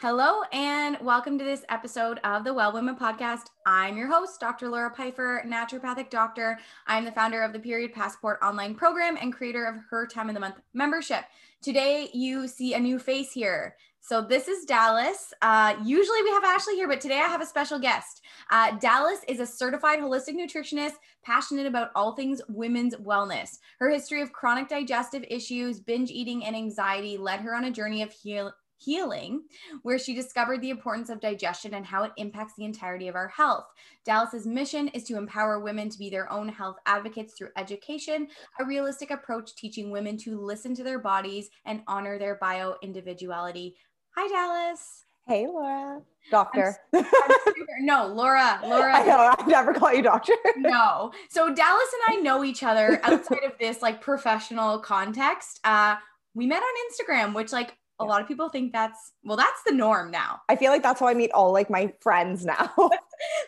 Hello, and welcome to this episode of the Well Women Podcast. I'm your host, Dr. Laura Pfeiffer, naturopathic doctor. I'm the founder of the Period Passport online program and creator of Her Time of the Month membership. Today, you see a new face here. So, this is Dallas. Uh, usually, we have Ashley here, but today I have a special guest. Uh, Dallas is a certified holistic nutritionist passionate about all things women's wellness. Her history of chronic digestive issues, binge eating, and anxiety led her on a journey of heal- Healing, where she discovered the importance of digestion and how it impacts the entirety of our health. Dallas's mission is to empower women to be their own health advocates through education, a realistic approach teaching women to listen to their bodies and honor their bio individuality. Hi, Dallas. Hey, Laura. Doctor. I'm, I'm no, Laura. Laura. I know. I never call you doctor. no. So Dallas and I know each other outside of this like professional context. Uh, we met on Instagram, which like a lot of people think that's well that's the norm now. I feel like that's how i meet all like my friends now.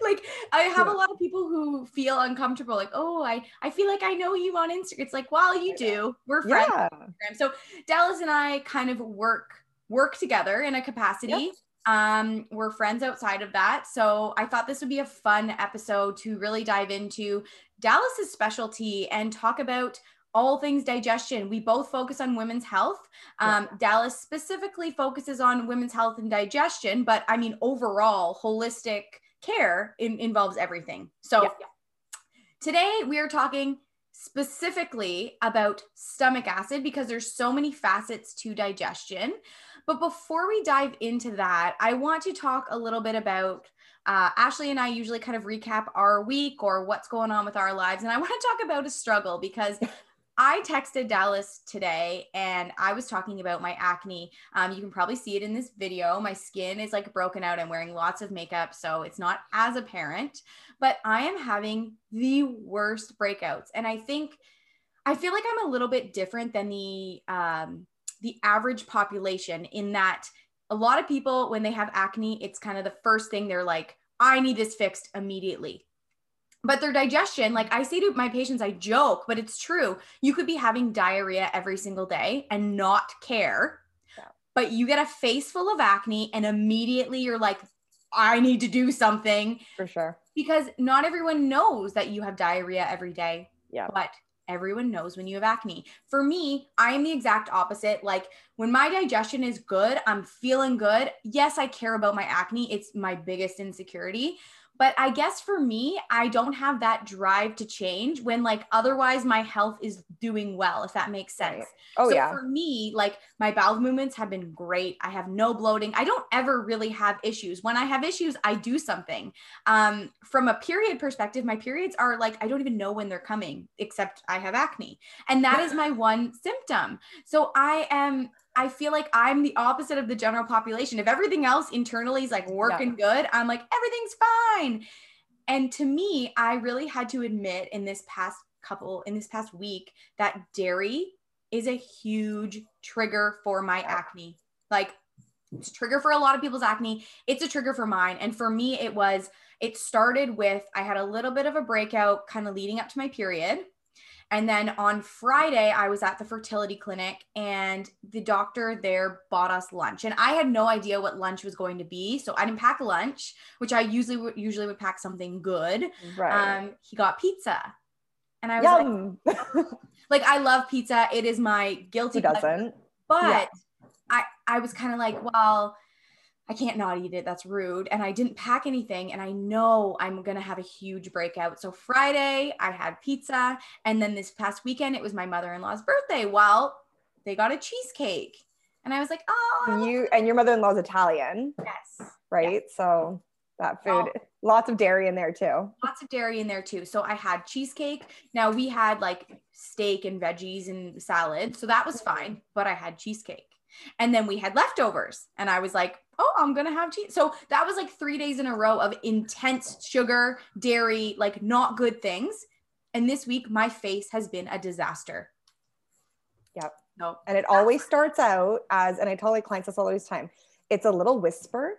Like i have yeah. a lot of people who feel uncomfortable like oh i i feel like i know you on instagram it's like well you do. we're friends yeah. so dallas and i kind of work work together in a capacity. Yep. um we're friends outside of that. So i thought this would be a fun episode to really dive into dallas's specialty and talk about all things digestion. We both focus on women's health. Um, yeah. Dallas specifically focuses on women's health and digestion, but I mean, overall, holistic care in, involves everything. So, yeah. today we are talking specifically about stomach acid because there's so many facets to digestion. But before we dive into that, I want to talk a little bit about uh, Ashley and I usually kind of recap our week or what's going on with our lives. And I want to talk about a struggle because I texted Dallas today and I was talking about my acne. Um, you can probably see it in this video. My skin is like broken out. I'm wearing lots of makeup, so it's not as apparent, but I am having the worst breakouts. And I think, I feel like I'm a little bit different than the, um, the average population in that a lot of people, when they have acne, it's kind of the first thing they're like, I need this fixed immediately but their digestion like i say to my patients i joke but it's true. You could be having diarrhea every single day and not care yeah. but you get a face full of acne and immediately you're like i need to do something. For sure. Because not everyone knows that you have diarrhea every day yeah. but everyone knows when you have acne. For me i am the exact opposite. Like when my digestion is good i'm feeling good. Yes i care about my acne. It's my biggest insecurity but I guess for me, I don't have that drive to change when like otherwise my health is doing well, if that makes sense. Right. Oh, so yeah. For me, like my bowel movements have been great. I have no bloating. I don't ever really have issues. When I have issues, I do something. Um, from a period perspective, my periods are like, I don't even know when they're coming, except I have acne. And that is my one symptom. So I am I feel like I'm the opposite of the general population. If everything else internally is like working good, I'm like, everything's fine. And to me, I really had to admit in this past couple, in this past week, that dairy is a huge trigger for my acne. Like, it's a trigger for a lot of people's acne. It's a trigger for mine. And for me, it was, it started with I had a little bit of a breakout kind of leading up to my period. And then on Friday, I was at the fertility clinic and the doctor there bought us lunch. And I had no idea what lunch was going to be. So I didn't pack lunch, which I usually would usually would pack something good. Right. Um, he got pizza. And I was Yum. like, like I love pizza. It is my guilty Who doesn't. But yeah. I I was kind of like, well, I can't not eat it. That's rude. And I didn't pack anything. And I know I'm going to have a huge breakout. So Friday, I had pizza. And then this past weekend, it was my mother in law's birthday. Well, they got a cheesecake. And I was like, oh. You and your mother in law's Italian. Yes. Right. So that food, lots of dairy in there too. Lots of dairy in there too. So I had cheesecake. Now we had like steak and veggies and salad. So that was fine. But I had cheesecake. And then we had leftovers. And I was like, oh, I'm going to have cheese. So that was like three days in a row of intense sugar, dairy, like not good things. And this week, my face has been a disaster. Yep. No. And it always starts out as, and I tell my clients this all the time, it's a little whisper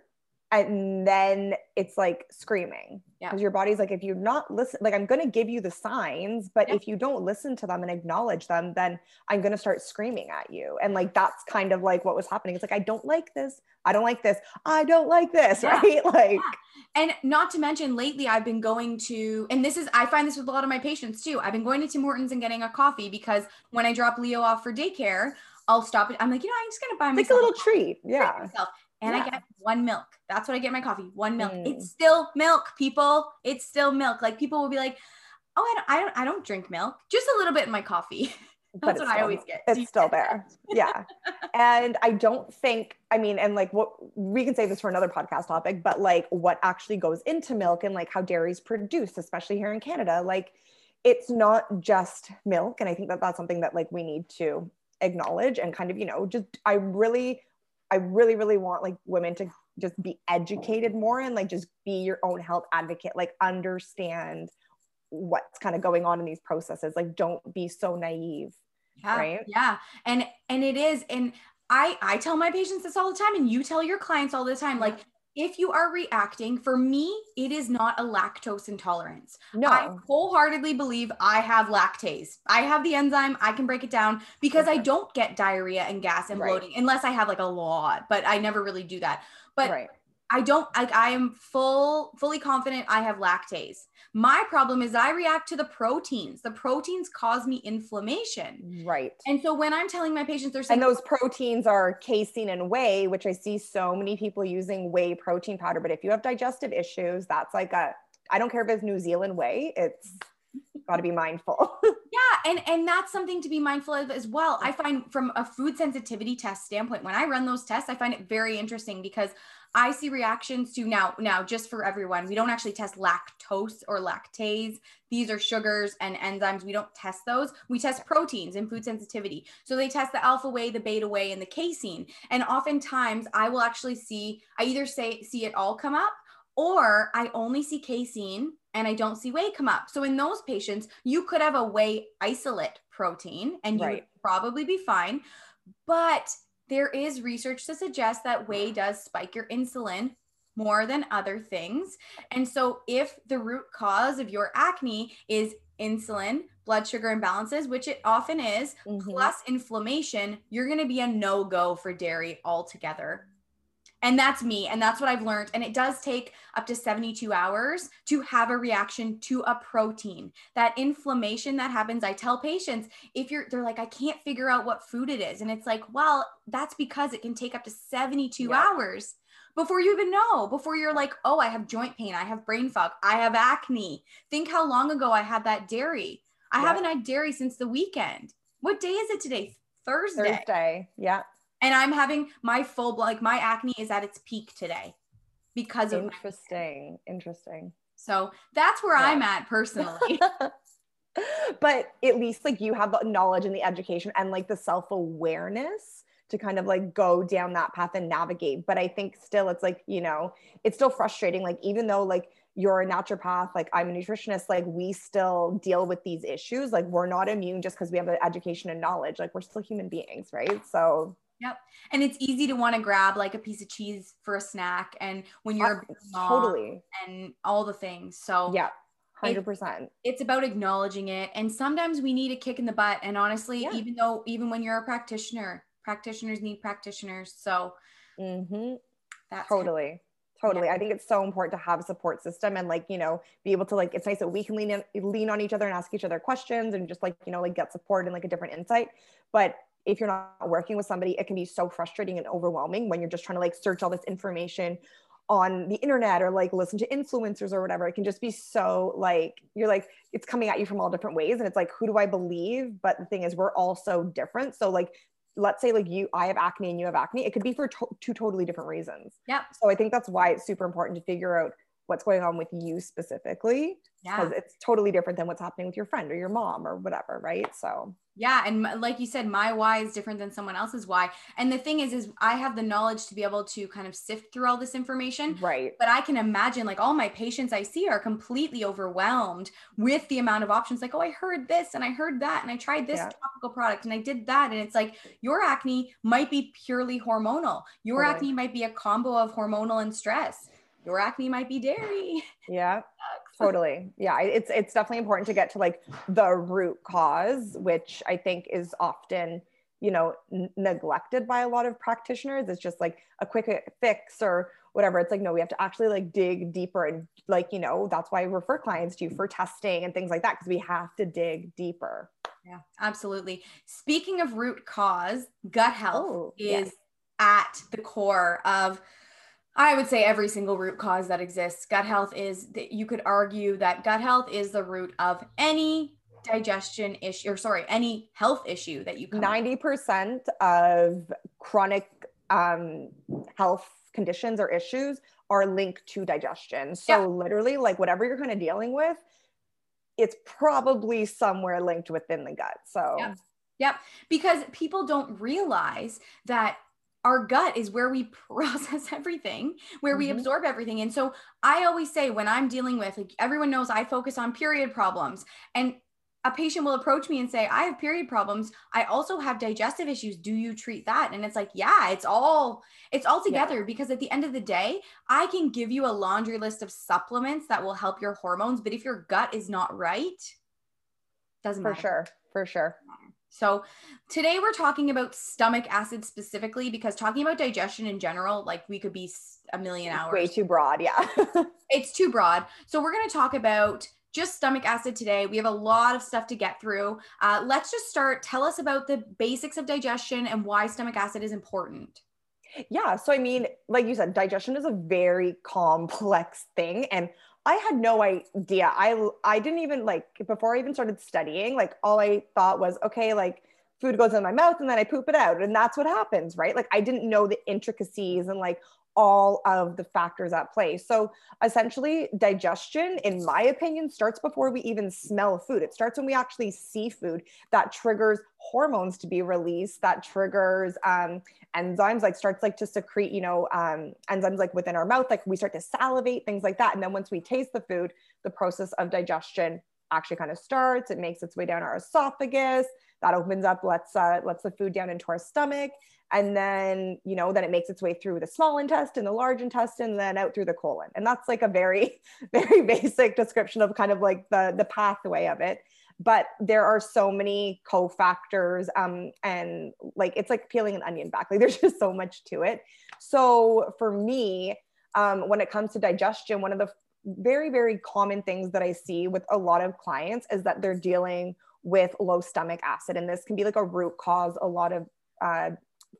and then it's like screaming. Because your body's like if you're not listen like i'm going to give you the signs but if you don't listen to them and acknowledge them then i'm going to start screaming at you. And like that's kind of like what was happening. It's like i don't like this. I don't like this. I don't like this yeah. right? Like yeah. and not to mention lately i've been going to and this is i find this with a lot of my patients too. I've been going to tim hortons and getting a coffee because when i drop leo off for daycare I'll stop it. I'm like, you know, I'm just gonna buy myself like a little treat. Yeah and yeah. I get one milk. That's what I get my coffee. One milk. Mm. It's still milk, people. It's still milk. Like people will be like, "Oh, I don't, I don't, I don't drink milk. Just a little bit in my coffee." That's what still, I always get. It's still there. yeah. and I don't think, I mean, and like what we can say this for another podcast topic, but like what actually goes into milk and like how dairy is produced, especially here in Canada, like it's not just milk. And I think that that's something that like we need to acknowledge and kind of, you know, just I really I really, really want like women to just be educated more and like just be your own health advocate, like understand what's kind of going on in these processes. Like don't be so naive. Yeah, right. Yeah. And and it is, and I I tell my patients this all the time, and you tell your clients all the time, like if you are reacting, for me, it is not a lactose intolerance. No. I wholeheartedly believe I have lactase. I have the enzyme, I can break it down because okay. I don't get diarrhea and gas and bloating right. unless I have like a lot, but I never really do that. But right. I don't like I am full fully confident I have lactase. My problem is I react to the proteins. The proteins cause me inflammation. Right. And so when I'm telling my patients they're saying And those proteins are casein and whey, which I see so many people using whey protein powder, but if you have digestive issues, that's like a I don't care if it's New Zealand whey, it's got to be mindful. yeah, and and that's something to be mindful of as well. I find from a food sensitivity test standpoint, when I run those tests, I find it very interesting because I see reactions to now, now just for everyone, we don't actually test lactose or lactase. These are sugars and enzymes. We don't test those. We test proteins and food sensitivity. So they test the alpha whey, the beta whey, and the casein. And oftentimes I will actually see, I either say, see it all come up or I only see casein and I don't see whey come up. So in those patients, you could have a whey isolate protein and you right. would probably be fine. But there is research to suggest that whey does spike your insulin more than other things. And so, if the root cause of your acne is insulin, blood sugar imbalances, which it often is, mm-hmm. plus inflammation, you're going to be a no go for dairy altogether. And that's me. And that's what I've learned. And it does take up to 72 hours to have a reaction to a protein. That inflammation that happens, I tell patients, if you're, they're like, I can't figure out what food it is. And it's like, well, that's because it can take up to 72 yeah. hours before you even know, before you're like, oh, I have joint pain, I have brain fog, I have acne. Think how long ago I had that dairy. I yeah. haven't had dairy since the weekend. What day is it today? Thursday. Thursday. Yeah and I'm having my full like my acne is at its peak today because of interesting, interesting. So that's where yeah. I'm at personally. but at least like you have the knowledge and the education and like the self-awareness to kind of like go down that path and navigate. But I think still it's like, you know, it's still frustrating. Like even though like you're a naturopath, like I'm a nutritionist, like we still deal with these issues. Like we're not immune just because we have the education and knowledge. Like we're still human beings, right? So Yep. And it's easy to want to grab like a piece of cheese for a snack and when you're totally and all the things. So yeah. 100%. It, it's about acknowledging it. And sometimes we need a kick in the butt. And honestly, yeah. even though, even when you're a practitioner, practitioners need practitioners. So mm-hmm. that's totally. Totally. Yeah. I think it's so important to have a support system and like, you know, be able to like, it's nice that we can lean in, lean on each other and ask each other questions and just like, you know, like get support and like a different insight. But if you're not working with somebody, it can be so frustrating and overwhelming when you're just trying to like search all this information on the internet or like listen to influencers or whatever. It can just be so like you're like it's coming at you from all different ways and it's like who do I believe? But the thing is we're all so different. So like let's say like you I have acne and you have acne, it could be for to- two totally different reasons. Yeah. So I think that's why it's super important to figure out what's going on with you specifically because yeah. it's totally different than what's happening with your friend or your mom or whatever right so yeah and like you said my why is different than someone else's why and the thing is is i have the knowledge to be able to kind of sift through all this information right but i can imagine like all my patients i see are completely overwhelmed with the amount of options like oh i heard this and i heard that and i tried this yeah. topical product and i did that and it's like your acne might be purely hormonal your totally. acne might be a combo of hormonal and stress your acne might be dairy. Yeah totally. Yeah it's it's definitely important to get to like the root cause which i think is often you know n- neglected by a lot of practitioners. It's just like a quick uh, fix or whatever. It's like no we have to actually like dig deeper and like you know that's why I refer clients to you for testing and things like that because we have to dig deeper. Yeah absolutely. Speaking of root cause gut health oh, is yes. at the core of I would say every single root cause that exists. Gut health is that you could argue that gut health is the root of any digestion issue or sorry, any health issue that you 90% of chronic um, health conditions or issues are linked to digestion. So yeah. literally like whatever you're kind of dealing with, it's probably somewhere linked within the gut. So Yep. Yep. Because people don't realize that our gut is where we process everything, where we mm-hmm. absorb everything. And so I always say when I'm dealing with, like everyone knows I focus on period problems. And a patient will approach me and say, I have period problems. I also have digestive issues. Do you treat that? And it's like, yeah, it's all, it's all together yeah. because at the end of the day, I can give you a laundry list of supplements that will help your hormones. But if your gut is not right, doesn't matter. For matter. sure. For sure. So, today we're talking about stomach acid specifically because talking about digestion in general, like we could be a million hours. Way too broad. Yeah. it's too broad. So, we're going to talk about just stomach acid today. We have a lot of stuff to get through. Uh, let's just start. Tell us about the basics of digestion and why stomach acid is important. Yeah. So, I mean, like you said, digestion is a very complex thing. And I had no idea. I I didn't even like before I even started studying, like all I thought was, okay, like food goes in my mouth and then I poop it out. And that's what happens, right? Like I didn't know the intricacies and like all of the factors at play. So essentially, digestion, in my opinion, starts before we even smell food. It starts when we actually see food that triggers hormones to be released, that triggers um, enzymes, like starts like to secrete, you know, um, enzymes like within our mouth, like we start to salivate, things like that. And then once we taste the food, the process of digestion actually kind of starts. It makes its way down our esophagus. That opens up, lets uh, lets the food down into our stomach, and then you know then it makes its way through the small intestine, the large intestine, and then out through the colon. And that's like a very very basic description of kind of like the the pathway of it. But there are so many cofactors, um, and like it's like peeling an onion back. Like there's just so much to it. So for me, um, when it comes to digestion, one of the very, very common things that I see with a lot of clients is that they're dealing with low stomach acid. And this can be like a root cause, a lot of, uh,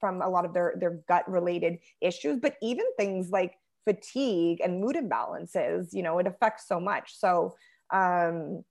from a lot of their, their gut related issues, but even things like fatigue and mood imbalances, you know, it affects so much. So, um,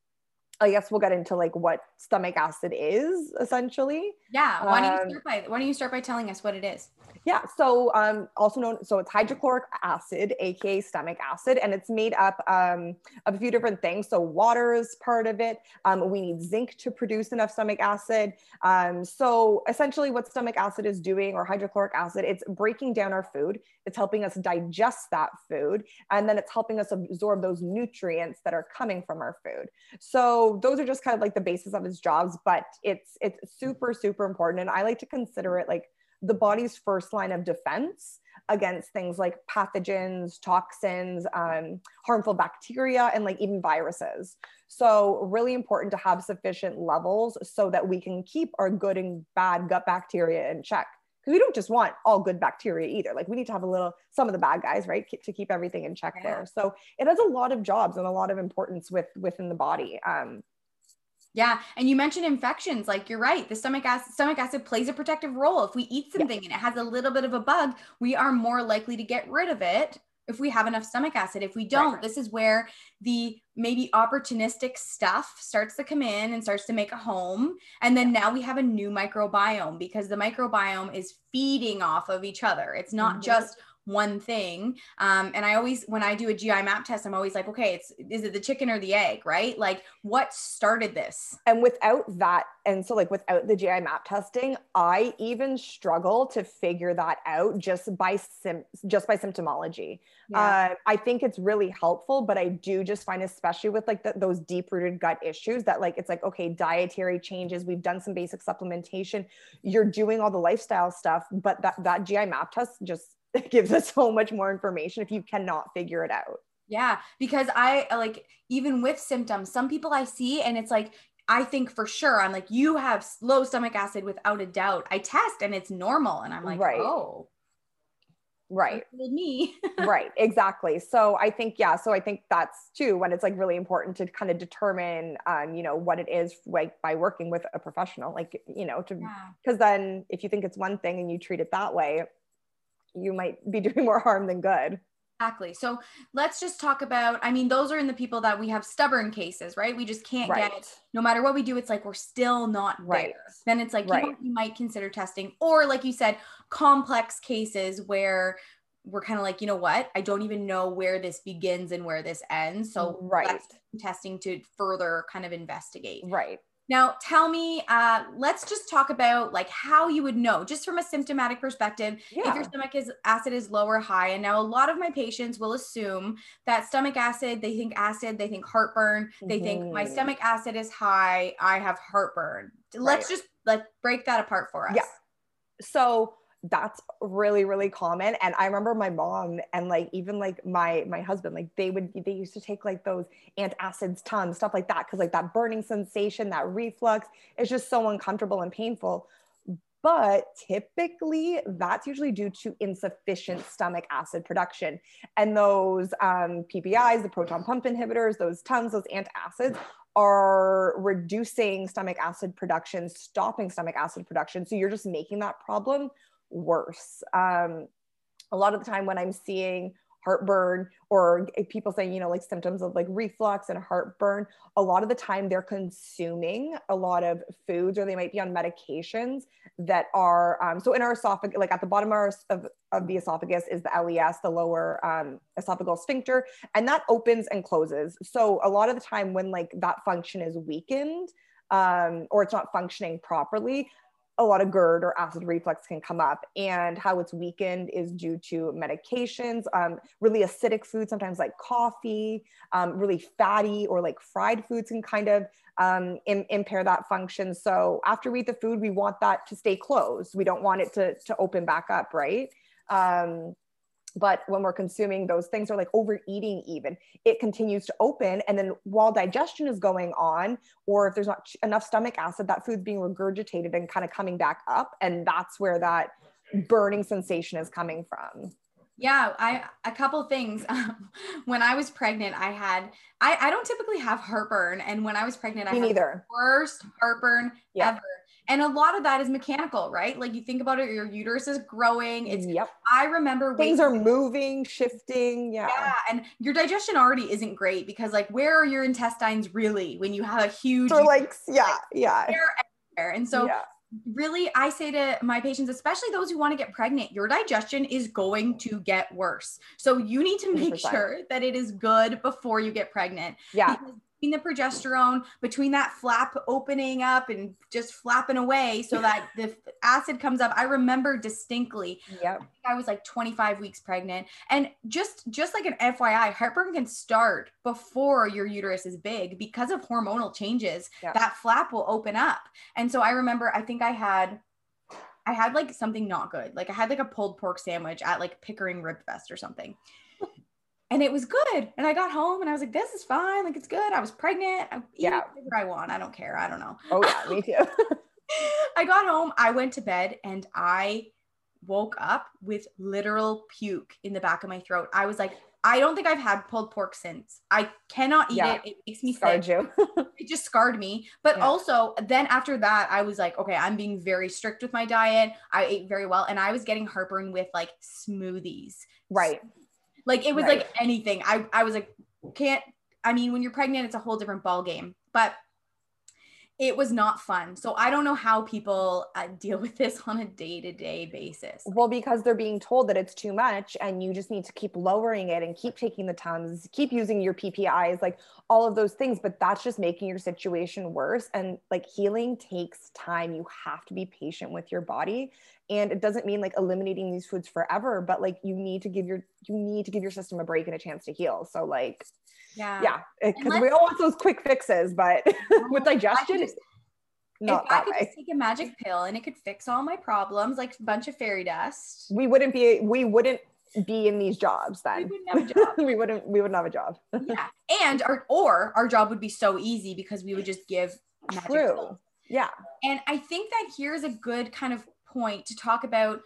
I guess we'll get into like what stomach acid is essentially. Yeah. Why don't you um, start by why don't you start by telling us what it is? Yeah. So, um, also known, so it's hydrochloric acid, aka stomach acid, and it's made up um, of a few different things. So, water is part of it. Um, we need zinc to produce enough stomach acid. Um, so, essentially, what stomach acid is doing, or hydrochloric acid, it's breaking down our food. It's helping us digest that food, and then it's helping us absorb those nutrients that are coming from our food. So, those are just kind of like the basis of his jobs, but it's it's super super important, and I like to consider it like the body's first line of defense against things like pathogens, toxins, um, harmful bacteria, and like even viruses. So, really important to have sufficient levels so that we can keep our good and bad gut bacteria in check. Because we don't just want all good bacteria either. Like, we need to have a little, some of the bad guys, right, to keep everything in check yeah. there. So, it has a lot of jobs and a lot of importance with within the body. Um, yeah, and you mentioned infections. Like you're right, the stomach acid stomach acid plays a protective role. If we eat something yeah. and it has a little bit of a bug, we are more likely to get rid of it if we have enough stomach acid. If we don't, right. this is where the maybe opportunistic stuff starts to come in and starts to make a home. And then now we have a new microbiome because the microbiome is feeding off of each other. It's not mm-hmm. just one thing. Um, and I always, when I do a GI map test, I'm always like, okay, it's is it the chicken or the egg, right? Like, what started this? And without that, and so like without the GI map testing, I even struggle to figure that out just by sim just by symptomology. Yeah. Uh, I think it's really helpful, but I do just find, especially with like the, those deep rooted gut issues, that like it's like okay, dietary changes. We've done some basic supplementation. You're doing all the lifestyle stuff, but that that GI map test just gives us so much more information if you cannot figure it out. Yeah, because I like even with symptoms, some people I see and it's like I think for sure I'm like you have low stomach acid without a doubt. I test and it's normal and I'm like, right. "Oh, right me right exactly so i think yeah so i think that's too when it's like really important to kind of determine um you know what it is like by working with a professional like you know to because yeah. then if you think it's one thing and you treat it that way you might be doing more harm than good Exactly. So let's just talk about. I mean, those are in the people that we have stubborn cases, right? We just can't right. get. No matter what we do, it's like we're still not right. there. Then it's like right. you, know, you might consider testing, or like you said, complex cases where we're kind of like, you know what? I don't even know where this begins and where this ends. So right. testing to further kind of investigate. Right. Now, tell me, uh, let's just talk about like how you would know, just from a symptomatic perspective, yeah. if your stomach is acid is low or high. And now, a lot of my patients will assume that stomach acid, they think acid, they think heartburn, they mm-hmm. think my mm-hmm. stomach acid is high, I have heartburn. Let's just let's break that apart for us. Yeah. So that's really really common. And i remember my mom and like even like my my husband like they would they used to take like those antacids Tums stuff like that because like that burning sensation that reflux is just so uncomfortable and painful. But typically that's usually due to insufficient stomach acid production. And those um, ppis the proton pump inhibitors those Tums those antacids are reducing stomach acid production stopping stomach acid production. So you're just making that problem worse. Um, a lot of the time when I'm seeing heartburn or people saying, you know, like symptoms of like reflux and heartburn, a lot of the time they're consuming a lot of foods or they might be on medications that are, um, so in our esophagus, like at the bottom of, our, of, of the esophagus is the LES, the lower um, esophageal sphincter, and that opens and closes. So a lot of the time when like that function is weakened, um, or it's not functioning properly, a lot of GERD or acid reflux can come up. And how it's weakened is due to medications, um, really acidic foods, sometimes like coffee, um, really fatty or like fried foods can kind of um, Im- impair that function. So after we eat the food, we want that to stay closed. We don't want it to, to open back up, right? Um, but when we're consuming those things or like overeating even it continues to open and then while digestion is going on or if there's not enough stomach acid that food's being regurgitated and kind of coming back up and that's where that burning sensation is coming from yeah i a couple things um, when i was pregnant i had i i don't typically have heartburn and when i was pregnant Me i had neither. worst heartburn yeah. ever and a lot of that is mechanical, right? Like you think about it, your uterus is growing. It's yep. I remember things are moving, shifting. Yeah. Yeah. And your digestion already isn't great because like where are your intestines really when you have a huge or like yeah, yeah. And so yeah. really I say to my patients, especially those who want to get pregnant, your digestion is going to get worse. So you need to make 100%. sure that it is good before you get pregnant. Yeah. The progesterone, between that flap opening up and just flapping away so that the acid comes up. I remember distinctly. Yep. I was like 25 weeks pregnant. And just just like an FYI, heartburn can start before your uterus is big because of hormonal changes. Yep. That flap will open up. And so I remember I think I had I had like something not good. Like I had like a pulled pork sandwich at like Pickering Rib Fest or something and it was good. And I got home and I was like, this is fine. Like it's good. I was pregnant. I yeah. whatever I want. I don't care. I don't know. Oh yeah, me too. I got home, I went to bed and I woke up with literal puke in the back of my throat. I was like, I don't think I've had pulled pork since. I cannot eat yeah. it. It makes me scarred sick. you. it just scarred me. But yeah. also, then after that, I was like, okay, I'm being very strict with my diet. I ate very well, and I was getting heartburn with like smoothies. Right. Like it was right. like anything. I I was like, can't. I mean, when you're pregnant, it's a whole different ball game. But it was not fun. So I don't know how people uh, deal with this on a day to day basis. Well, because they're being told that it's too much and you just need to keep lowering it and keep taking the Tums, keep using your PPIs, like all of those things. But that's just making your situation worse. And like healing takes time. You have to be patient with your body. And it doesn't mean like eliminating these foods forever, but like you need to give your you need to give your system a break and a chance to heal. So like yeah. Yeah because we all want those quick fixes but with digestion just, not if I could way. just take a magic pill and it could fix all my problems like a bunch of fairy dust. We wouldn't be we wouldn't be in these jobs then. we wouldn't have a job. We wouldn't we wouldn't have a job. Yeah and our or our job would be so easy because we would just give true. pills. yeah. And i think that here's a good kind of point to talk about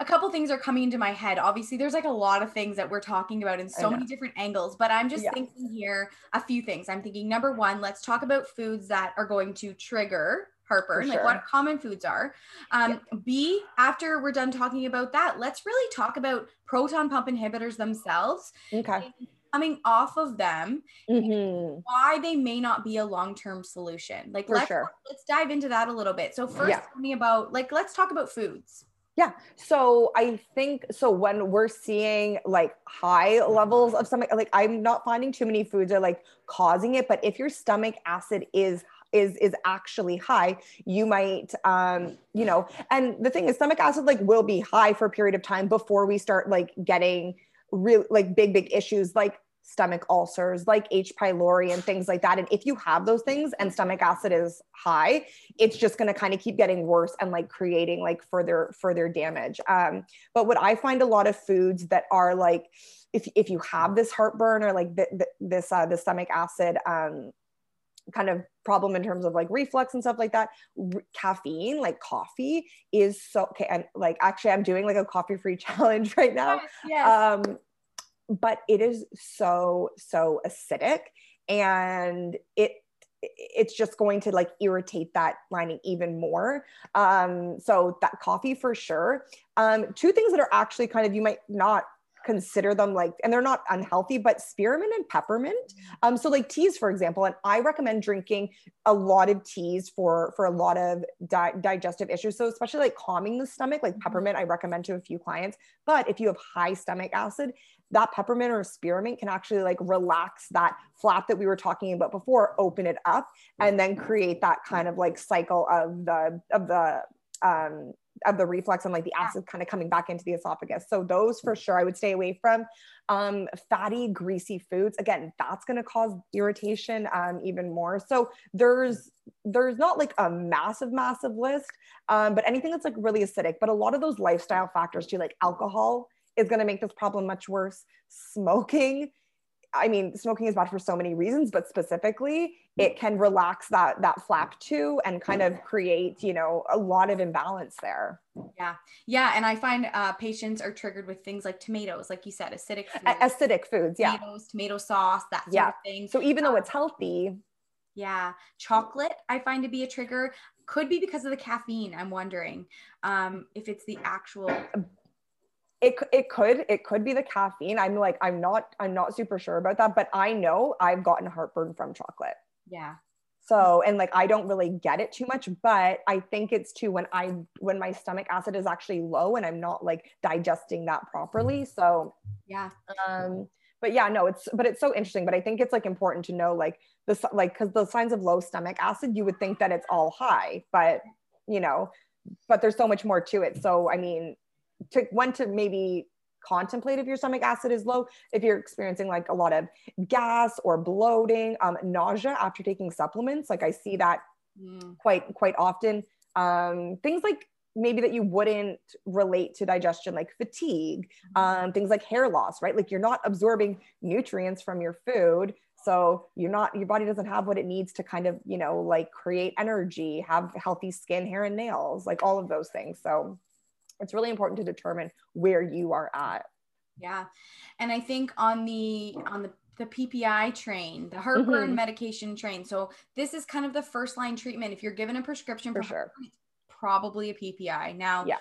a couple things are coming into my head. Obviously, there's like a lot of things that we're talking about in so many different angles, but I'm just yeah. thinking here a few things. I'm thinking number one, let's talk about foods that are going to trigger heartburn, sure. like what common foods are. Um, yeah. B, after we're done talking about that, let's really talk about proton pump inhibitors themselves. Okay. Coming off of them, mm-hmm. why they may not be a long-term solution. Like let's sure. let's dive into that a little bit. So first, yeah. tell me about like let's talk about foods. Yeah. So I think so when we're seeing like high levels of stomach, like I'm not finding too many foods are like causing it, but if your stomach acid is is is actually high you might um you know and the thing is stomach acid like will be high for a period of time before we start like getting real like big big issues like stomach ulcers like H. pylori and things like that. And if you have those things and stomach acid is high, it's just going to kind of keep getting worse and like creating like further further damage. Um, but what I find a lot of foods that are like, if if you have this heartburn or like th- th- this uh, the stomach acid um, kind of problem in terms of like reflux and stuff like that R- caffeine like coffee is so okay and like actually i'm doing like a coffee free challenge right now yes, yes. um but it is so so acidic and it it's just going to like irritate that lining even more. Um so that coffee for sure. Um two things that are actually kind of you might not consider them like and they're not unhealthy but spearmint and peppermint. Um so like teas for example and i recommend drinking a lot of teas for for a lot of di- digestive issues. So especially like calming the stomach like mm-hmm. peppermint i recommend to a few clients. But if you have high stomach acid that peppermint or spearmint can actually like relax that flap that we were talking about before, open it up, and then create that kind of like cycle of the of the um of the reflux and like the acid kind of coming back into the esophagus. So those for sure I would stay away from. Um, fatty, greasy foods. Again, that's going to cause irritation um, even more. So there's there's not like a massive, massive list, um, but anything that's like really acidic. But a lot of those lifestyle factors too, like alcohol is going to make this problem much worse. Smoking, I mean, smoking is bad for so many reasons, but specifically, it can relax that that flap too and kind of create, you know, a lot of imbalance there. Yeah, yeah, and I find uh, patients are triggered with things like tomatoes, like you said, acidic foods. acidic foods, yeah, tomatoes, tomato sauce, that sort yeah. of thing. So even though it's healthy, yeah, chocolate I find to be a trigger. Could be because of the caffeine. I'm wondering um, if it's the actual it, it could it could be the caffeine. I'm like i'm not i'm not super sure about that but i know i've gotten heartburn from chocolate. Yeah. So and like i don't really get it too much but i think it's too when i when my stomach acid is actually low and i'm not like digesting that properly. So yeah. um but yeah no it's but it's so interesting but i think it's like important to know like the like because the signs of low stomach acid you would think that it's all high but you know but there's so much more to it. So i mean to when to maybe contemplate if your stomach acid is low if you're experiencing like a lot of gas or bloating um, nausea after taking supplements like i see that mm. quite quite often um, things like maybe that you wouldn't relate to digestion like fatigue mm-hmm. um, things like hair loss right like you're not absorbing nutrients from your food so you're not your body doesn't have what it needs to kind of you know like create energy have healthy skin hair and nails like all of those things so it's really important to determine where you are at yeah and i think on the on the the PPI train, the heartburn mm-hmm. medication train. So this is kind of the first line treatment. If you're given a prescription for, for sure, probably a PPI. Now, yeah.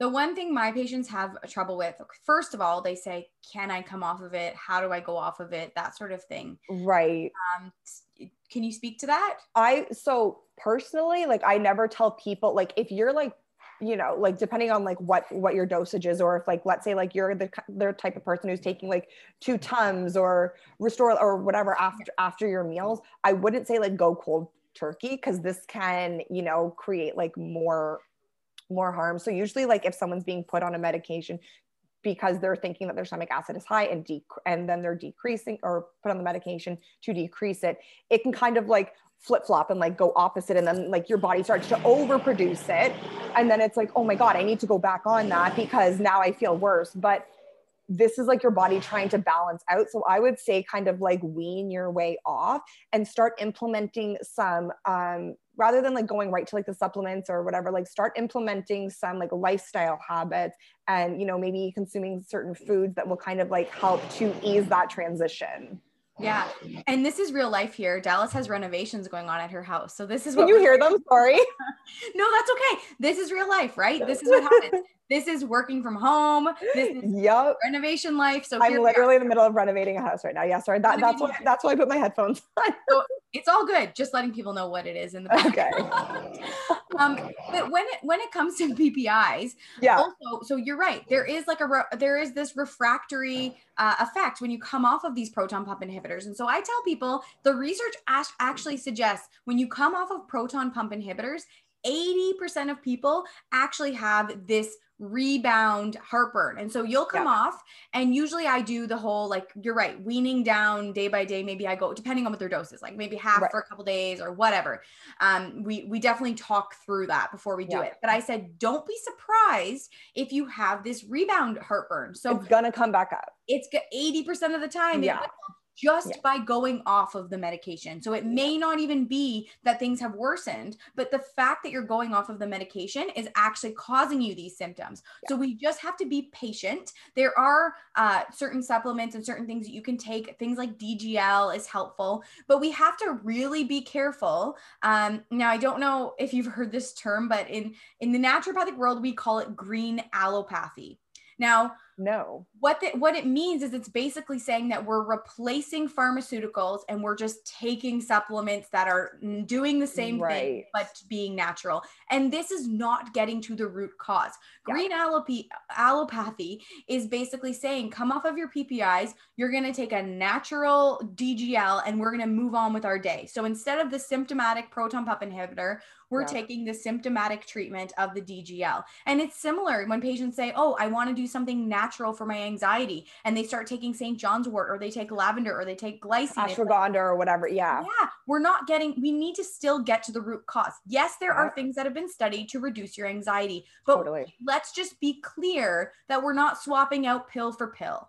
The one thing my patients have trouble with, first of all, they say, "Can I come off of it? How do I go off of it?" That sort of thing. Right. Um, can you speak to that? I so personally, like, I never tell people like if you're like you know like depending on like what what your dosage is or if like let's say like you're the the type of person who's taking like two tums or restore or whatever after after your meals i wouldn't say like go cold turkey because this can you know create like more more harm. So usually like if someone's being put on a medication because they're thinking that their stomach acid is high and de- and then they're decreasing or put on the medication to decrease it, it can kind of like flip flop and like go opposite and then like your body starts to overproduce it and then it's like oh my god I need to go back on that because now I feel worse but this is like your body trying to balance out. So I would say kind of like wean your way off and start implementing some um, rather than like going right to like the supplements or whatever, like start implementing some like lifestyle habits and you know maybe consuming certain foods that will kind of like help to ease that transition. Oh, yeah. And this is real life here. Dallas has renovations going on at her house. So this is what Can you hear them? Sorry. no, that's okay. This is real life, right? This is what happens. this is working from home. This is yep. renovation life. So I'm literally in the middle of renovating a house right now. Yeah, sorry. That, that's why that's why I put my headphones on. so it's all good. Just letting people know what it is in the back. Okay. Um, but when it when it comes to PPIs, yeah. Also, so you're right. There is like a re- there is this refractory uh, effect when you come off of these proton pump inhibitors. And so I tell people the research actually suggests when you come off of proton pump inhibitors, 80% of people actually have this rebound heartburn. And so you'll come yeah. off and usually I do the whole like you're right, weaning down day by day. Maybe I go depending on what their dose is, like maybe half right. for a couple days or whatever. Um we we definitely talk through that before we do yeah. it. But I said don't be surprised if you have this rebound heartburn. So it's going to come back up. It's 80% of the time yeah just yeah. by going off of the medication. So it may not even be that things have worsened, but the fact that you're going off of the medication is actually causing you these symptoms. Yeah. So we just have to be patient. There are uh, certain supplements and certain things that you can take. Things like DGL is helpful, but we have to really be careful. Um, now, I don't know if you've heard this term, but in in the naturopathic world, we call it green allopathy. Now, no. What the, what it means is it's basically saying that we're replacing pharmaceuticals and we're just taking supplements that are doing the same right. thing but being natural. And this is not getting to the root cause. Yeah. Green allopathy, allopathy is basically saying come off of your PPIs, you're going to take a natural DGL and we're going to move on with our day. So instead of the symptomatic proton pump inhibitor, we're yeah. taking the symptomatic treatment of the DGL. And it's similar when patients say, "Oh, I want to do something natural for my anxiety and they start taking St. John's wort or they take lavender or they take glycine. Ashwagandha or whatever. Yeah. Yeah. We're not getting, we need to still get to the root cause. Yes, there yeah. are things that have been studied to reduce your anxiety, but totally. let's just be clear that we're not swapping out pill for pill.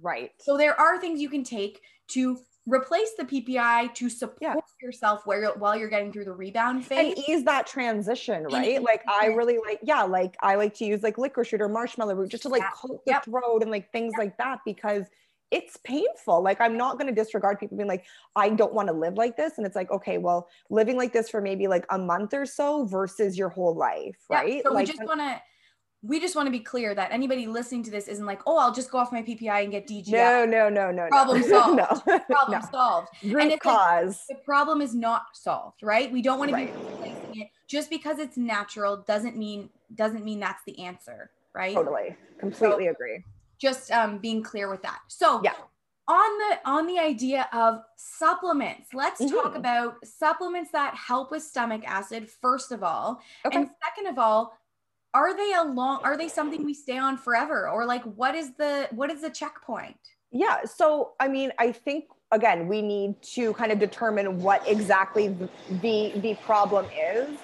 Right. So there are things you can take to replace the PPI to support yeah. yourself where you're, while you're getting through the rebound phase and ease that transition, right? like I really like, yeah, like I like to use like licorice root or marshmallow root just to like yeah. coat the yep. throat and like things yep. like that because it's painful. Like I'm not going to disregard people being like, I don't want to live like this. And it's like, okay, well, living like this for maybe like a month or so versus your whole life, right? So like, we just want to we just want to be clear that anybody listening to this isn't like, oh, I'll just go off my PPI and get DGL. No, no, no, no. Problem no. solved. no. Problem no. solved. Root and cause. Like, the problem is not solved, right? We don't want to right. be replacing it. Just because it's natural doesn't mean doesn't mean that's the answer, right? Totally. Completely so, agree. Just um, being clear with that. So yeah. On the on the idea of supplements, let's mm-hmm. talk about supplements that help with stomach acid first of all, okay. and second of all, are they a long are they something we stay on forever? Or like what is the what is the checkpoint? Yeah so i mean i think again we need to kind of determine what exactly the the problem is.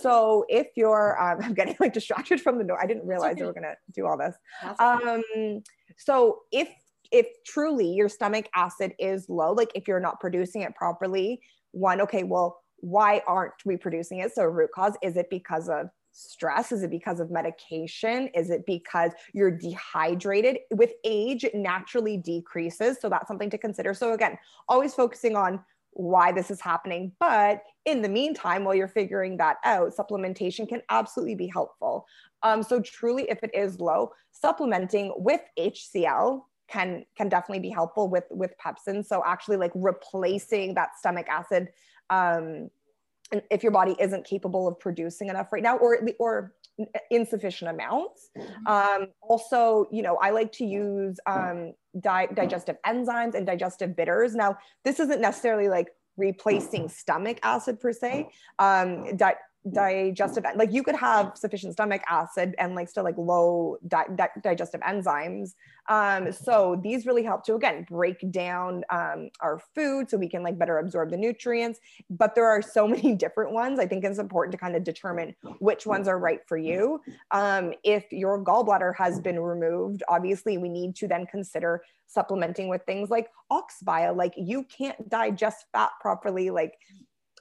So if you're um, i'm getting like distracted from the door i didn't realize okay. we were going to do all this. Um so if if truly your stomach acid is low like if you're not producing it properly one okay well why aren't we producing it? So root cause is it because of stress? Is it because of medication? Is it because you're dehydrated? With age, it naturally decreases. So that's something to consider. So, again, always focusing on why this is happening. But in the meantime, while you're figuring that out, supplementation can absolutely be helpful. Um, so truly, if it is low, supplementing with HCl can can definitely be helpful with with pepsin. So actually, like replacing that stomach acid. Um, if your body isn't capable of producing enough right now or or insufficient amounts mm-hmm. um, also you know i like to use um, di- digestive enzymes and digestive bitters now this isn't necessarily like replacing stomach acid per se um, di- digestive like you could have sufficient stomach acid and like still like low di- di- digestive enzymes. Um, so these really help to again break down um, our food so we can like better absorb the nutrients. But there are so many different ones. I think it's important to kind of determine which ones are right for you. Um, if your gallbladder has been removed obviously we need to then consider supplementing with things like ox bile like you can't digest fat properly. Like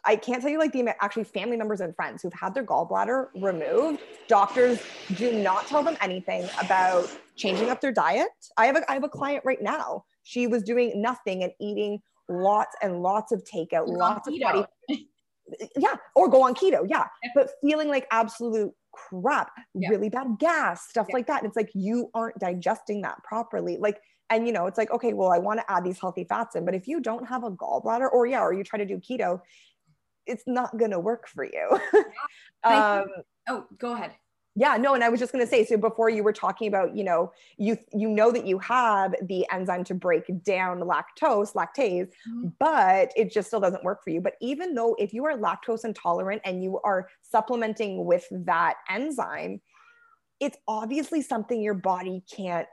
I can't tell you like the actually family members and friends who've had their gallbladder removed. Doctors do not tell them anything about changing up their diet. I have a, I have a client right now. She was doing nothing and eating lots and lots of takeout, You're lots of yeah, or go on keto. Yeah, but feeling like absolute crap, yeah. really bad gas, stuff yeah. like that. And it's like you aren't digesting that properly. Like and you know it's like okay well i want to add these healthy fats in but if you don't have a gallbladder or yeah or you try to do keto it's not going to work for you. um, oh, go ahead. Yeah, no, and I was just going to say so before you were talking about, you know, you you know that you have the enzyme to break down lactose, lactase, mm-hmm. but it just still doesn't work for you. But even though if you are lactose intolerant and you are supplementing with that enzyme, it's obviously something your body can't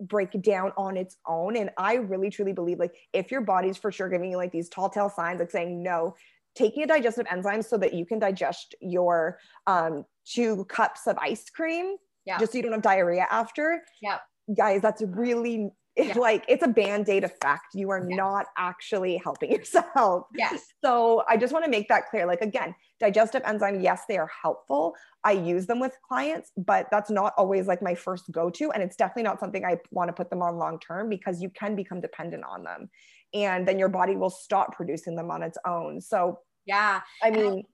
break down on its own and i really truly believe like if your body's for sure giving you like these tall tale signs like saying no taking a digestive enzyme so that you can digest your um, two cups of ice cream yeah. just so you don't have diarrhea after. Yeah. Guys, that's really it's yeah. like it's a band-aid effect you are not actually helping yourself yes so i just want to make that clear like again digestive enzyme yes they are helpful i use them with clients but that's not always like my first go-to and it's definitely not something i want to put them on long term because you can become dependent on them and then your body will stop producing them on its own. So, yeah. I mean,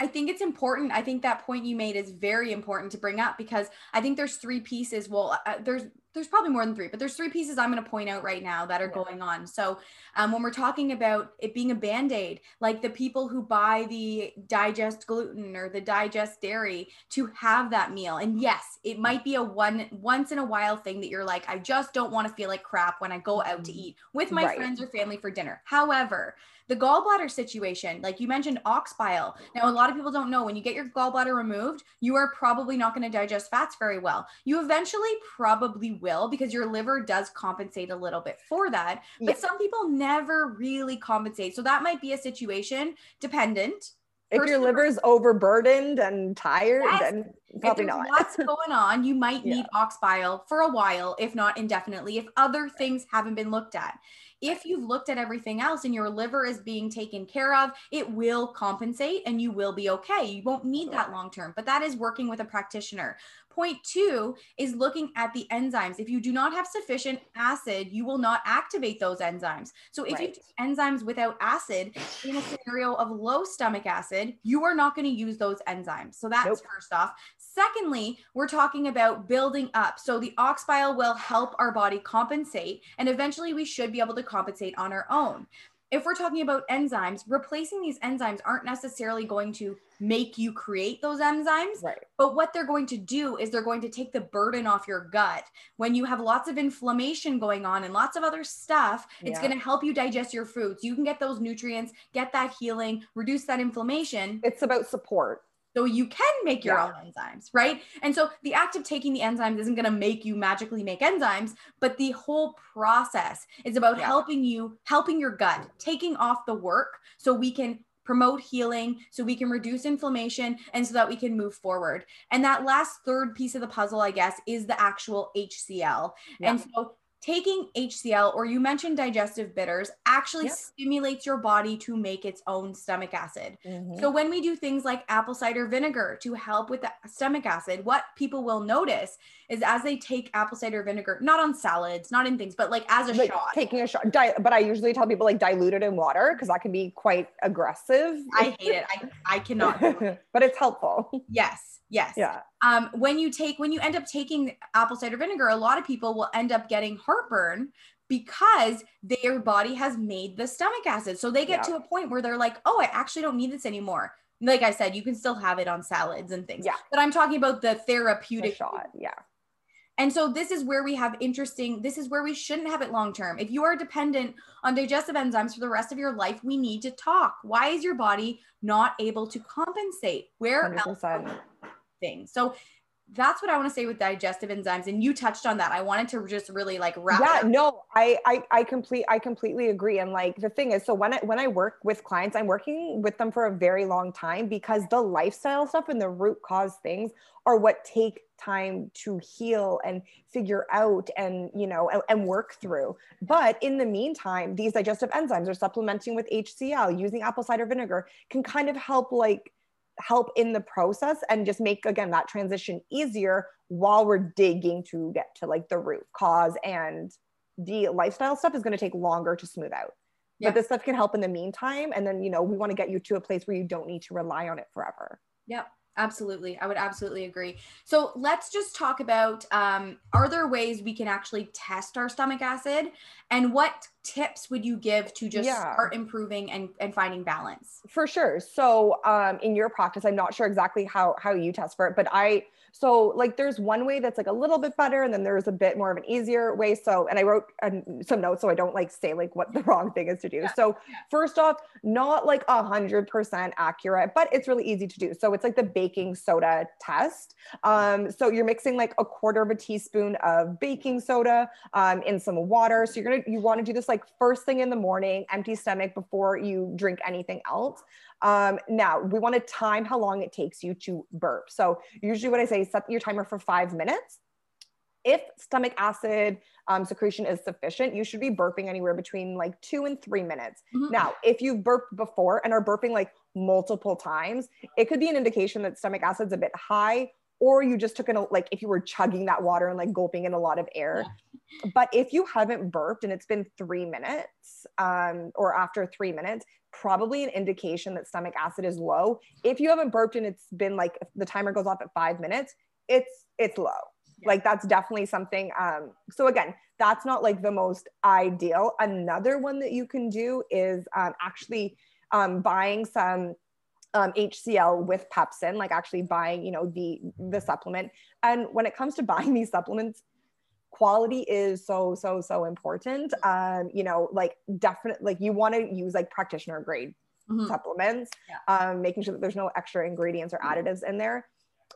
I think it's important. I think that point you made is very important to bring up because I think there's three pieces. Well, uh, there's there's probably more than three, but there's three pieces I'm going to point out right now that are yeah. going on. So, um, when we're talking about it being a band aid, like the people who buy the digest gluten or the digest dairy to have that meal, and yes, it might be a one once in a while thing that you're like, I just don't want to feel like crap when I go out to mm-hmm. eat with my right. friends or family for dinner. However, the gallbladder situation, like you mentioned, ox bile. Now, a lot of people don't know when you get your gallbladder removed, you are probably not going to digest fats very well. You eventually probably will because your liver does compensate a little bit for that. But yeah. some people never really compensate. So that might be a situation dependent if your liver's overburdened and tired, yes. then probably not. What's going on? You might need yeah. ox bile for a while, if not indefinitely, if other things haven't been looked at. If you've looked at everything else and your liver is being taken care of, it will compensate and you will be okay. You won't need that long term, but that is working with a practitioner. Point two is looking at the enzymes. If you do not have sufficient acid, you will not activate those enzymes. So if right. you take enzymes without acid in a scenario of low stomach acid, you are not going to use those enzymes. So that's nope. first off. Secondly, we're talking about building up. So the ox bile will help our body compensate, and eventually we should be able to compensate on our own. If we're talking about enzymes, replacing these enzymes aren't necessarily going to make you create those enzymes. Right. But what they're going to do is they're going to take the burden off your gut. When you have lots of inflammation going on and lots of other stuff, it's going to help you digest your foods. You can get those nutrients, get that healing, reduce that inflammation. It's about support so you can make your yeah. own enzymes, right? And so the act of taking the enzymes isn't going to make you magically make enzymes, but the whole process is about yeah. helping you, helping your gut, taking off the work so we can promote healing, so we can reduce inflammation, and so that we can move forward. And that last third piece of the puzzle, I guess, is the actual HCl. Yeah. And so taking HCL or you mentioned digestive bitters actually yep. stimulates your body to make its own stomach acid. Mm-hmm. So when we do things like apple cider vinegar to help with the stomach acid, what people will notice is as they take apple cider vinegar, not on salads, not in things, but like as a like shot. Taking a shot. Di- but I usually tell people like dilute it in water because that can be quite aggressive. I hate it. I, I cannot. but it's helpful. Yes. Yes. Yeah. Um, when you take when you end up taking apple cider vinegar, a lot of people will end up getting heartburn because their body has made the stomach acid. So they get yeah. to a point where they're like, "Oh, I actually don't need this anymore." Like I said, you can still have it on salads and things. Yeah. But I'm talking about the therapeutic the shot. Yeah. And so this is where we have interesting, this is where we shouldn't have it long term. If you are dependent on digestive enzymes for the rest of your life, we need to talk. Why is your body not able to compensate? Where 100%. else things. So that's what I want to say with digestive enzymes. And you touched on that. I wanted to just really like wrap. Yeah, no, I, I, I complete, I completely agree. And like, the thing is, so when I, when I work with clients, I'm working with them for a very long time because the lifestyle stuff and the root cause things are what take time to heal and figure out and, you know, and, and work through. But in the meantime, these digestive enzymes are supplementing with HCL using apple cider vinegar can kind of help like, help in the process and just make again that transition easier while we're digging to get to like the root cause and the lifestyle stuff is going to take longer to smooth out. Yeah. but this stuff can help in the meantime and then you know we want to get you to a place where you don't need to rely on it forever. Yep Absolutely. I would absolutely agree. So let's just talk about um, are there ways we can actually test our stomach acid? And what tips would you give to just yeah. start improving and, and finding balance? For sure. So um, in your practice, I'm not sure exactly how, how you test for it, but I so like there's one way that's like a little bit better and then there's a bit more of an easier way. So, and I wrote some notes so I don't like say like what the wrong thing is to do. Yeah. So first off, not like a hundred percent accurate, but it's really easy to do. So it's like the baking soda test. Um, so you're mixing like a quarter of a teaspoon of baking soda um, in some water. So you're gonna, you wanna do this like first thing in the morning, empty stomach before you drink anything else. Um, now we want to time how long it takes you to burp. So usually what I say, is set your timer for five minutes. If stomach acid um, secretion is sufficient, you should be burping anywhere between like two and three minutes. Mm-hmm. Now, if you've burped before and are burping like multiple times, it could be an indication that stomach acid's a bit high or you just took in a, like if you were chugging that water and like gulping in a lot of air. Yeah. But if you haven't burped and it's been three minutes um, or after three minutes, probably an indication that stomach acid is low. If you haven't burped and it's been like the timer goes off at five minutes, it's it's low. Yeah. Like that's definitely something. Um, so again, that's not like the most ideal. Another one that you can do is um, actually um, buying some um, HCL with pepsin, like actually buying, you know, the the supplement. And when it comes to buying these supplements, quality is so so so important um you know like definitely like you want to use like practitioner grade mm-hmm. supplements yeah. um making sure that there's no extra ingredients or additives in there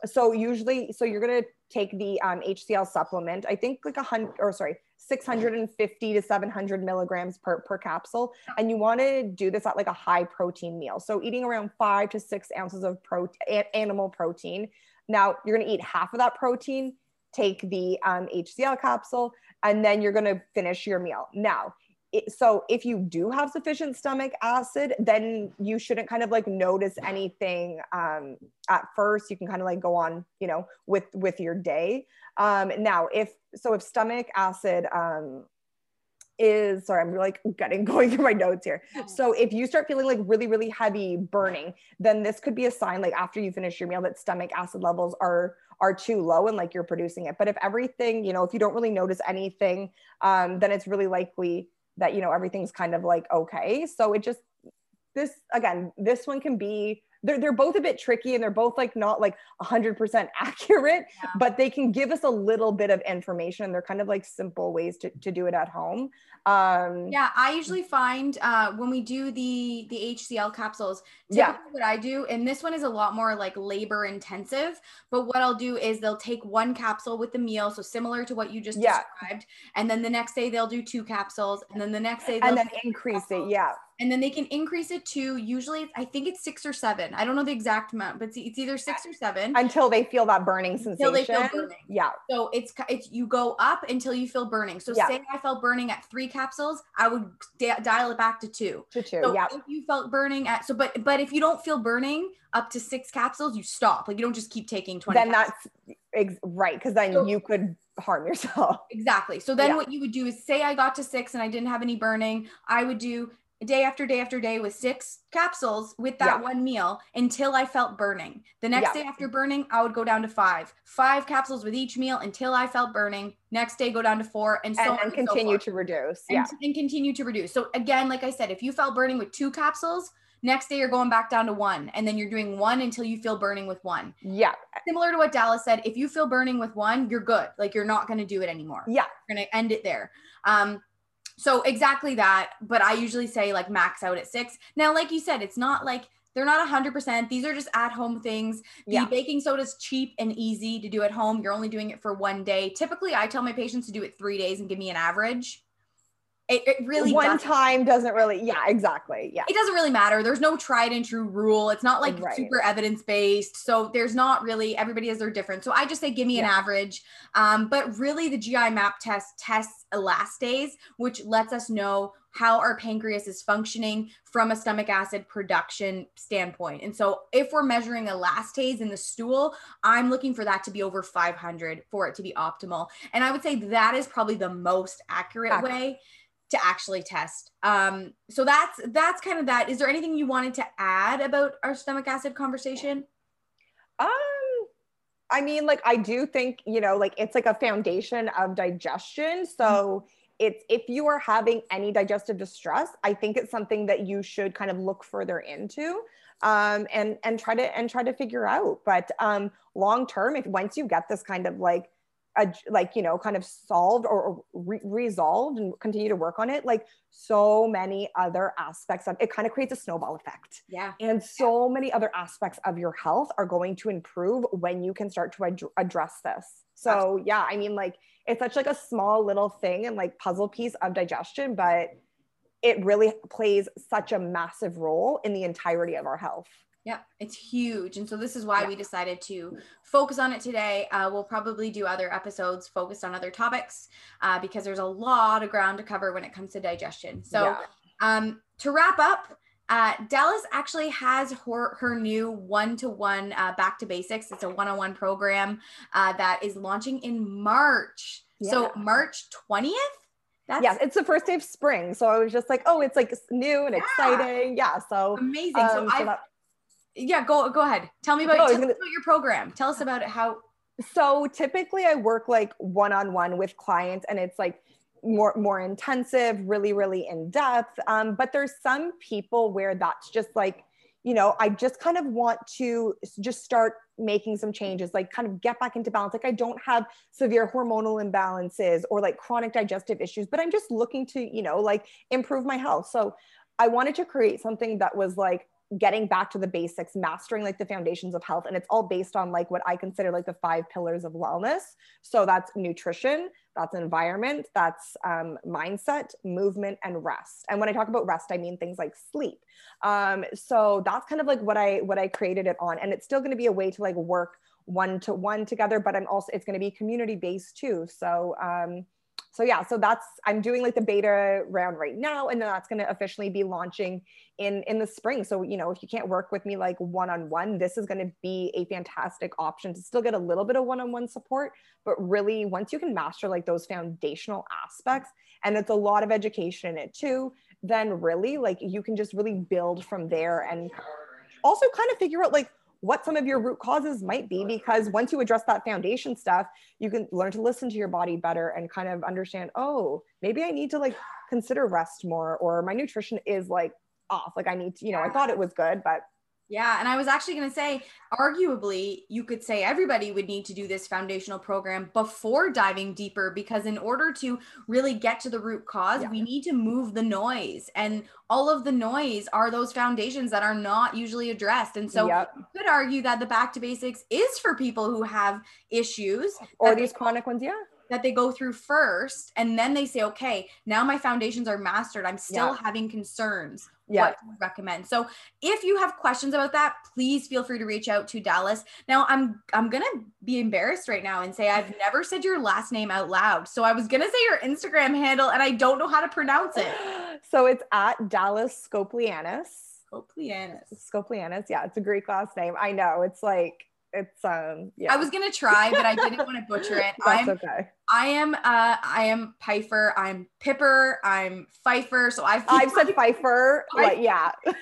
so usually so you're going to take the um, hcl supplement i think like a hundred or sorry 650 to 700 milligrams per, per capsule and you want to do this at like a high protein meal so eating around five to six ounces of protein animal protein now you're going to eat half of that protein take the um, HCL capsule, and then you're going to finish your meal. Now, it, so if you do have sufficient stomach acid, then you shouldn't kind of like notice anything um, at first. You can kind of like go on, you know, with with your day. Um, now, if so, if stomach acid um, is sorry, I'm like getting going through my notes here. So if you start feeling like really, really heavy burning, then this could be a sign like after you finish your meal that stomach acid levels are are too low and like you're producing it. But if everything, you know, if you don't really notice anything, um, then it's really likely that, you know, everything's kind of like okay. So it just, this again, this one can be they're, they're both a bit tricky and they're both like not like 100% accurate yeah. but they can give us a little bit of information they're kind of like simple ways to, to do it at home um yeah i usually find uh when we do the the hcl capsules yeah what i do and this one is a lot more like labor intensive but what i'll do is they'll take one capsule with the meal so similar to what you just yeah. described and then the next day they'll do two capsules and then the next day and then increase it yeah And then they can increase it to usually, I think it's six or seven. I don't know the exact amount, but it's, either six or seven until they feel that burning sensation. Until they feel burning. Yeah. So it's it's you go up until you feel burning. So yeah. say I felt burning at three capsules, I would da- dial it back to two. To two. So yeah. If you felt burning at so, but but if you don't feel burning up to six capsules, you stop. Like you don't just keep taking twenty. Then capsules. that's ex- right because then so, you could harm yourself. Exactly. So then yeah. what you would do is say I got to six and I didn't have any burning, I would do day after day after day with six capsules with that yeah. one meal until I felt burning. The next yeah. day after burning, I would go down to five. Five capsules with each meal until I felt burning. Next day, go down to four, and so and, on and continue so to reduce. And, yeah, and continue to reduce. So again, like I said, if you felt burning with two capsules, next day you're going back down to one, and then you're doing one until you feel burning with one. Yeah, similar to what Dallas said. If you feel burning with one, you're good. Like you're not going to do it anymore. Yeah, you're going to end it there. Um, so exactly that. But I usually say like max out at six. Now, like you said, it's not like they're not 100%. These are just at home things. The yeah. baking soda is cheap and easy to do at home. You're only doing it for one day. Typically, I tell my patients to do it three days and give me an average. It, it really one doesn't. time doesn't really yeah exactly yeah it doesn't really matter there's no tried and true rule it's not like right. super evidence based so there's not really everybody has their different so i just say give me yeah. an average um, but really the gi map test tests elastase which lets us know how our pancreas is functioning from a stomach acid production standpoint. And so if we're measuring elastase in the stool, I'm looking for that to be over 500 for it to be optimal. And I would say that is probably the most accurate, accurate. way to actually test. Um, so that's that's kind of that. Is there anything you wanted to add about our stomach acid conversation? Um, I mean, like I do think you know, like it's like a foundation of digestion. So. Mm-hmm. It's if you are having any digestive distress, I think it's something that you should kind of look further into um, and and try to and try to figure out. But um, long term, if once you get this kind of like like you know kind of solved or, re- resolved and continue to work on it like so many other aspects of it kind of creates a snowball effect yeah and so yeah. many other aspects of your health are going to improve when you can start to ad- address this so Absolutely. yeah i mean like it's such like a small little thing and like puzzle piece of digestion but it really plays such a massive role in the entirety of our health yeah, it's huge. And so this is why yeah. we decided to focus on it today. Uh, we'll probably do other episodes focused on other topics uh, because there's a lot of ground to cover when it comes to digestion. So yeah. um, to wrap up, uh, Dallas actually has her, her new one to one back to basics. It's a one on one program uh, that is launching in March. Yeah. So March 20th. That's yes, it's the first day of spring. So I was just like, oh, it's like new and yeah. exciting. Yeah. So amazing. Um, so, so yeah, go go ahead. Tell me about, oh, tell gonna, about your program. Tell us about it. How so typically I work like one-on-one with clients and it's like more more intensive, really, really in depth. Um, but there's some people where that's just like, you know, I just kind of want to just start making some changes, like kind of get back into balance. Like I don't have severe hormonal imbalances or like chronic digestive issues, but I'm just looking to, you know, like improve my health. So I wanted to create something that was like getting back to the basics, mastering like the foundations of health. And it's all based on like what I consider like the five pillars of wellness. So that's nutrition, that's environment, that's um, mindset, movement, and rest. And when I talk about rest, I mean things like sleep. Um, so that's kind of like what I what I created it on. And it's still going to be a way to like work one to one together, but I'm also it's going to be community based too. So um, so yeah so that's i'm doing like the beta round right now and then that's going to officially be launching in in the spring. So you know if you can't work with me like one-on-one this is going to be a fantastic option to still get a little bit of one-on-one support but really once you can master like those foundational aspects and it's a lot of education in it too then really like you can just really build from there and also kind of figure out like what some of your root causes might be because once you address that foundation stuff you can learn to listen to your body better and kind of understand oh maybe i need to like consider rest more or my nutrition is like off. Like i need to you know i thought it was good but yeah. And I was actually going to say, arguably, you could say everybody would need to do this foundational program before diving deeper, because in order to really get to the root cause, yeah. we need to move the noise. And all of the noise are those foundations that are not usually addressed. And so yep. you could argue that the back to basics is for people who have issues or these chronic ones. Yeah that they go through first and then they say okay now my foundations are mastered i'm still yeah. having concerns yeah. what recommend. So if you have questions about that, please feel free to reach out to Dallas. Now I'm I'm gonna be embarrassed right now and say I've never said your last name out loud. So I was gonna say your Instagram handle and I don't know how to pronounce it. So it's at Dallas Skopeleanos. Skopeleanos. Skopeleanos. Yeah, it's a Greek last name. I know. It's like it's um yeah. I was gonna try, but I didn't want to butcher it. That's I'm, okay. I am uh I am Piper, I'm Pipper, I'm Pfeiffer. So I've I've said Pfeiffer. Like, yeah.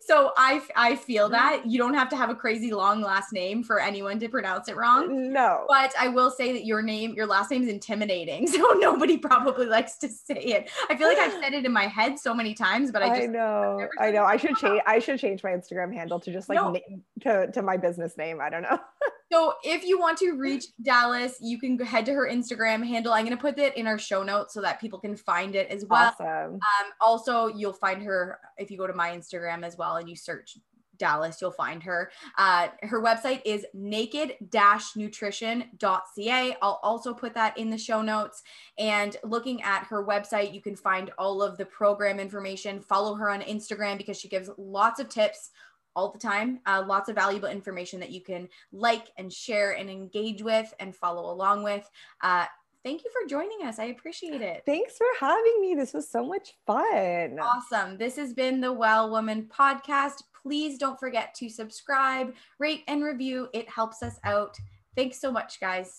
so I I feel mm-hmm. that you don't have to have a crazy long last name for anyone to pronounce it wrong. No. But I will say that your name, your last name is intimidating. So nobody probably likes to say it. I feel like I've said it in my head so many times, but I just I know. I know. I should change I should change my Instagram handle to just like no. to, to my business name. I don't know. So if you want to reach Dallas, you can head to her Instagram handle. I'm going to put it in our show notes so that people can find it as well. Awesome. Um, also, you'll find her if you go to my Instagram as well and you search Dallas, you'll find her. Uh, her website is naked-nutrition.ca. I'll also put that in the show notes. And looking at her website, you can find all of the program information. Follow her on Instagram because she gives lots of tips all the time. Uh, lots of valuable information that you can like and share and engage with and follow along with. Uh, thank you for joining us. I appreciate it. Thanks for having me. This was so much fun. Awesome. This has been the Well Woman podcast. Please don't forget to subscribe, rate, and review. It helps us out. Thanks so much, guys.